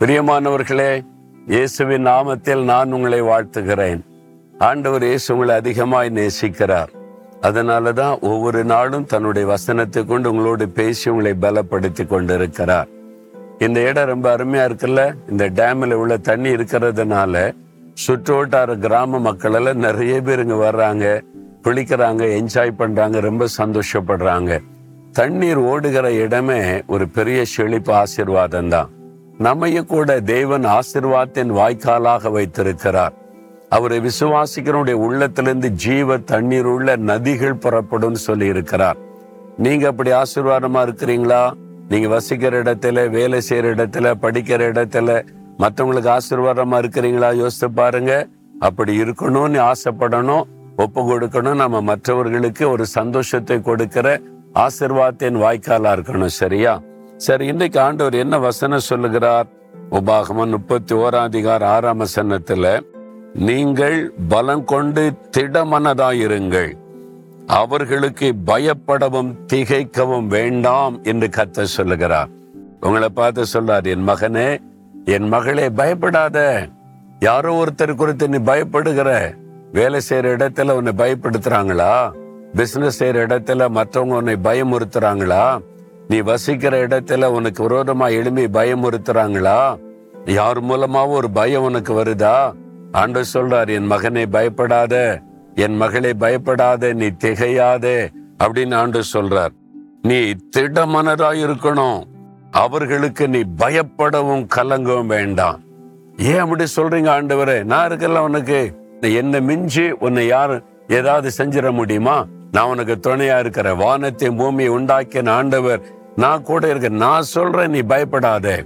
பிரியமானவர்களே இயேசுவின் நாமத்தில் நான் உங்களை வாழ்த்துகிறேன். ஆண்டவர் இயேசு உங்களை அதிகமாய் நேசிக்கிறார். அதனால தான் ஒவ்வொரு நாளும் தன்னுடைய வசனத்தை கொண்டு உங்களோடு பேசி உங்களை பலப்படுத்தி கொண்டிருக்கிறார். இந்த இடம் ரொம்ப அருமையா இருக்குல்ல? இந்த டேமில் உள்ள தண்ணி இருக்கிறதுனால சுற்றுவட்டார கிராம மக்கள் எல்லாம் நிறைய பேர் இங்க வர்றாங்க குளிக்கிறாங்க என்ஜாய் பண்றாங்க ரொம்ப சந்தோஷப்படுறாங்க. தண்ணீர் ஓடுகிற இடமே ஒரு பெரிய செழிப்பு ஆசீர்வாதம் தான். நம்மைய கூட தேவன் ஆசிர்வாதத்தின் வாய்க்காலாக வைத்திருக்கிறார். அவரை விசுவாசிக்கிறவனுடைய உள்ளத்திலிருந்து ஜீவ தண்ணீர் உள்ள நதிகள் புறப்படும் சொல்லி இருக்கிறார் நீங்க அப்படி ஆசீர்வாதமா இருக்கிறீங்களா? நீங்க வசிக்கிற இடத்துல வேலை செய்யற இடத்துல படிக்கிற இடத்துல மற்றவங்களுக்கு ஆசீர்வாதமா இருக்கிறீங்களா? யோசித்து பாருங்க. அப்படி இருக்கணும்னு ஆசைப்படணும் ஒப்பு கொடுக்கணும். நம்ம மற்றவர்களுக்கு ஒரு சந்தோஷத்தை கொடுக்கிற ஆசிர்வாதத்தின் வாய்க்காலா இருக்கணும் சரியா? சரி இன்னைக்கு ஆண்டவர் என்ன வசனம் சொல்லுகிறார்? உபாகமன் முப்பத்தி ஓராதிகார் ஆறாம் வசனத்துல நீங்கள் பலம் கொண்டு திடமனதாயிருங்கள். அவர்களுக்கு பயப்படவும் திகைக்கவும் வேண்டாம் என்று கத்த சொல்லுகிறார். உங்களை பார்த்து சொல்றார் என் மகனே என் மகளே பயப்படாத. யாரோ ஒருத்தர் குறித்து நீ பயப்படுகிற. வேலை செய்யற இடத்துல உன்னை பயப்படுத்துறாங்களா? பிசினஸ் செய்யற இடத்துல மற்றவங்க உன்னை பயமுறுத்துறாங்களா? நீ வசிக்கிற இடத்துல உனக்கு விரோதமா எளிமை பயமுறுத்துறாங்களா யார் மூலமாவும் ஒரு பயம் உனக்கு வருதா? ஆண்டு சொல்றார் என் மகனை பயப்படாத என் மகளை பயப்படாத நீ திகையாதே அப்படின்னு ஆண்டு சொல்றார். நீ திடமனதாய் இருக்கணும். அவர்களுக்கு நீ பயப்படவும் கலங்கவும் வேண்டாம். ஏன் அப்படி சொல்றீங்க ஆண்டவரே? நான் இருக்கல உனக்கு. என்ன மிஞ்சி உன்னை யார் ஏதாவது செஞ்சிட முடியுமா? நான் உனக்கு துணையா இருக்கிறேன் வானத்தை பூமியை உண்டாக்கிய ஆண்டவர். நான் கூட இருக்க நான் சொல்றேன் நீ பயப்படாத.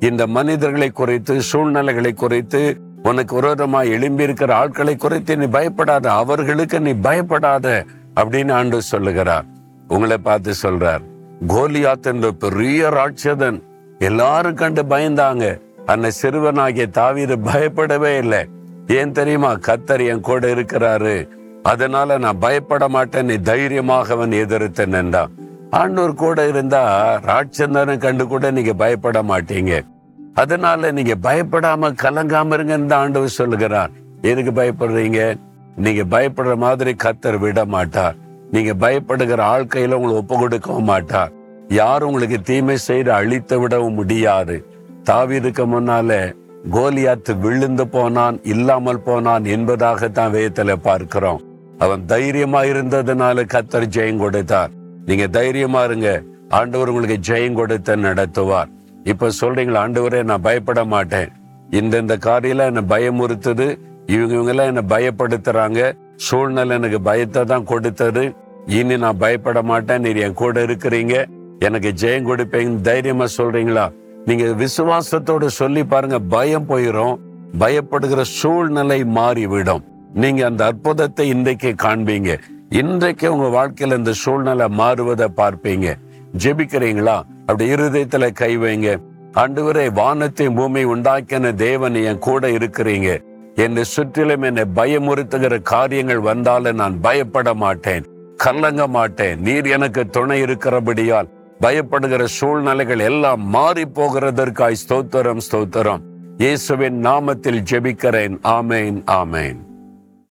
இந்த மனிதர்களை குறித்து சூழ்நிலைகளை குறித்து உனக்கு விரோதமா எழும்பி இருக்கிற ஆட்களை குறித்து நீ பயப்படாத. அவர்களுக்கு நீ பயப்படாத அப்படின்னு ஆண்டு சொல்லுகிறார். உங்களை பார்த்து சொல்றார் கோலியாத் என்ற பெரிய ராட்சதன். எல்லாரும் கண்டு பயந்தாங்க. அந்த சிறுவனாகிய தாவீது பயப்படவே இல்லை. ஏன் தெரியுமா? கத்தர் என் கூட இருக்கிறாரு. அதனால நான் பயப்பட மாட்டேன் நீ தைரியமாக அவன் எதிர்த்து நின்றான். ஆண்டோர் கூட இருந்தா ராட்சந்தனை கண்டு கூட நீங்க பயப்பட மாட்டீங்க. அதனால நீங்க பயப்படாம கலங்காம இருங்கன்னு தான் ஆண்டவர் சொல்லுகிறார். எதுக்கு பயப்படுறீங்க? நீங்க பயப்படுற மாதிரி கத்தர் விட மாட்டார். நீங்க பயப்படுகிற ஆழ்க்கையில உங்களை ஒப்பு கொடுக்கவும் மாட்டார். யாரும் உங்களுக்கு தீமை செய்து அழித்து விடவும் முடியாது. தாவீதுக்கு முன்னால கோலியாத்து விழுந்து போனான் இல்லாமல் போனான் என்பதாகத்தான் வேதத்துல பார்க்கிறோம். அவன் தைரியமா இருந்ததுனால கத்தர் ஜெயம் கொடுத்தார். நீங்க தைரியமா இருங்க. ஆண்டவர் உங்களுக்கு ஜெயம் கொடுத்த நடத்துவார். இப்ப சொல்றீங்களா ஆண்டவரே நான் பயப்பட மாட்டேன். இந்தந்த காரியில என்ன பயமுறுத்துது. இவங்க இவங்க எல்லாம் என்ன பயப்படுத்துறாங்க. சூழ்நிலை எனக்கு பயத்தை தான் கொடுத்தது. இனி நான் பயப்பட மாட்டேன். நீர் என் கூட இருக்கிறீங்க. எனக்கு ஜெயம் கொடுப்பீங்க தைரியமா சொல்றீங்களா? நீங்க விசுவாசத்தோடு சொல்லி பாருங்க பயம் போயிடும் பயப்படுகிற சூழ்நிலை மாறிவிடும். நீங்க அந்த அற்புதத்தை இன்றைக்கு காண்பீங்க. இன்றைக்கு உங்க வாழ்க்கையில இந்த சூழ்நிலை மாறுவதை பார்ப்பீங்க. ஜெபிக்கிறீங்களா? அப்படி இருதயத்துல கை வைங்க. ஆண்டவரே வானத்தை பூமி உண்டாக்கின தேவன் என் கூட இருக்கிறீங்க. என்னை சுற்றிலும் என்னை பயமுறுத்துகிற காரியங்கள் வந்தாலும் நான் பயப்பட மாட்டேன். கலங்க மாட்டேன். நீர் எனக்கு துணை இருக்கிறபடியால் பயப்படுகிற சூழ்நிலைகள் எல்லாம் மாறி போகிறதற்காய் ஸ்தோத்திரம் ஸ்தோத்திரம். இயேசுவின் நாமத்தில் ஜெபிக்கிறேன். ஆமேன் ஆமேன்.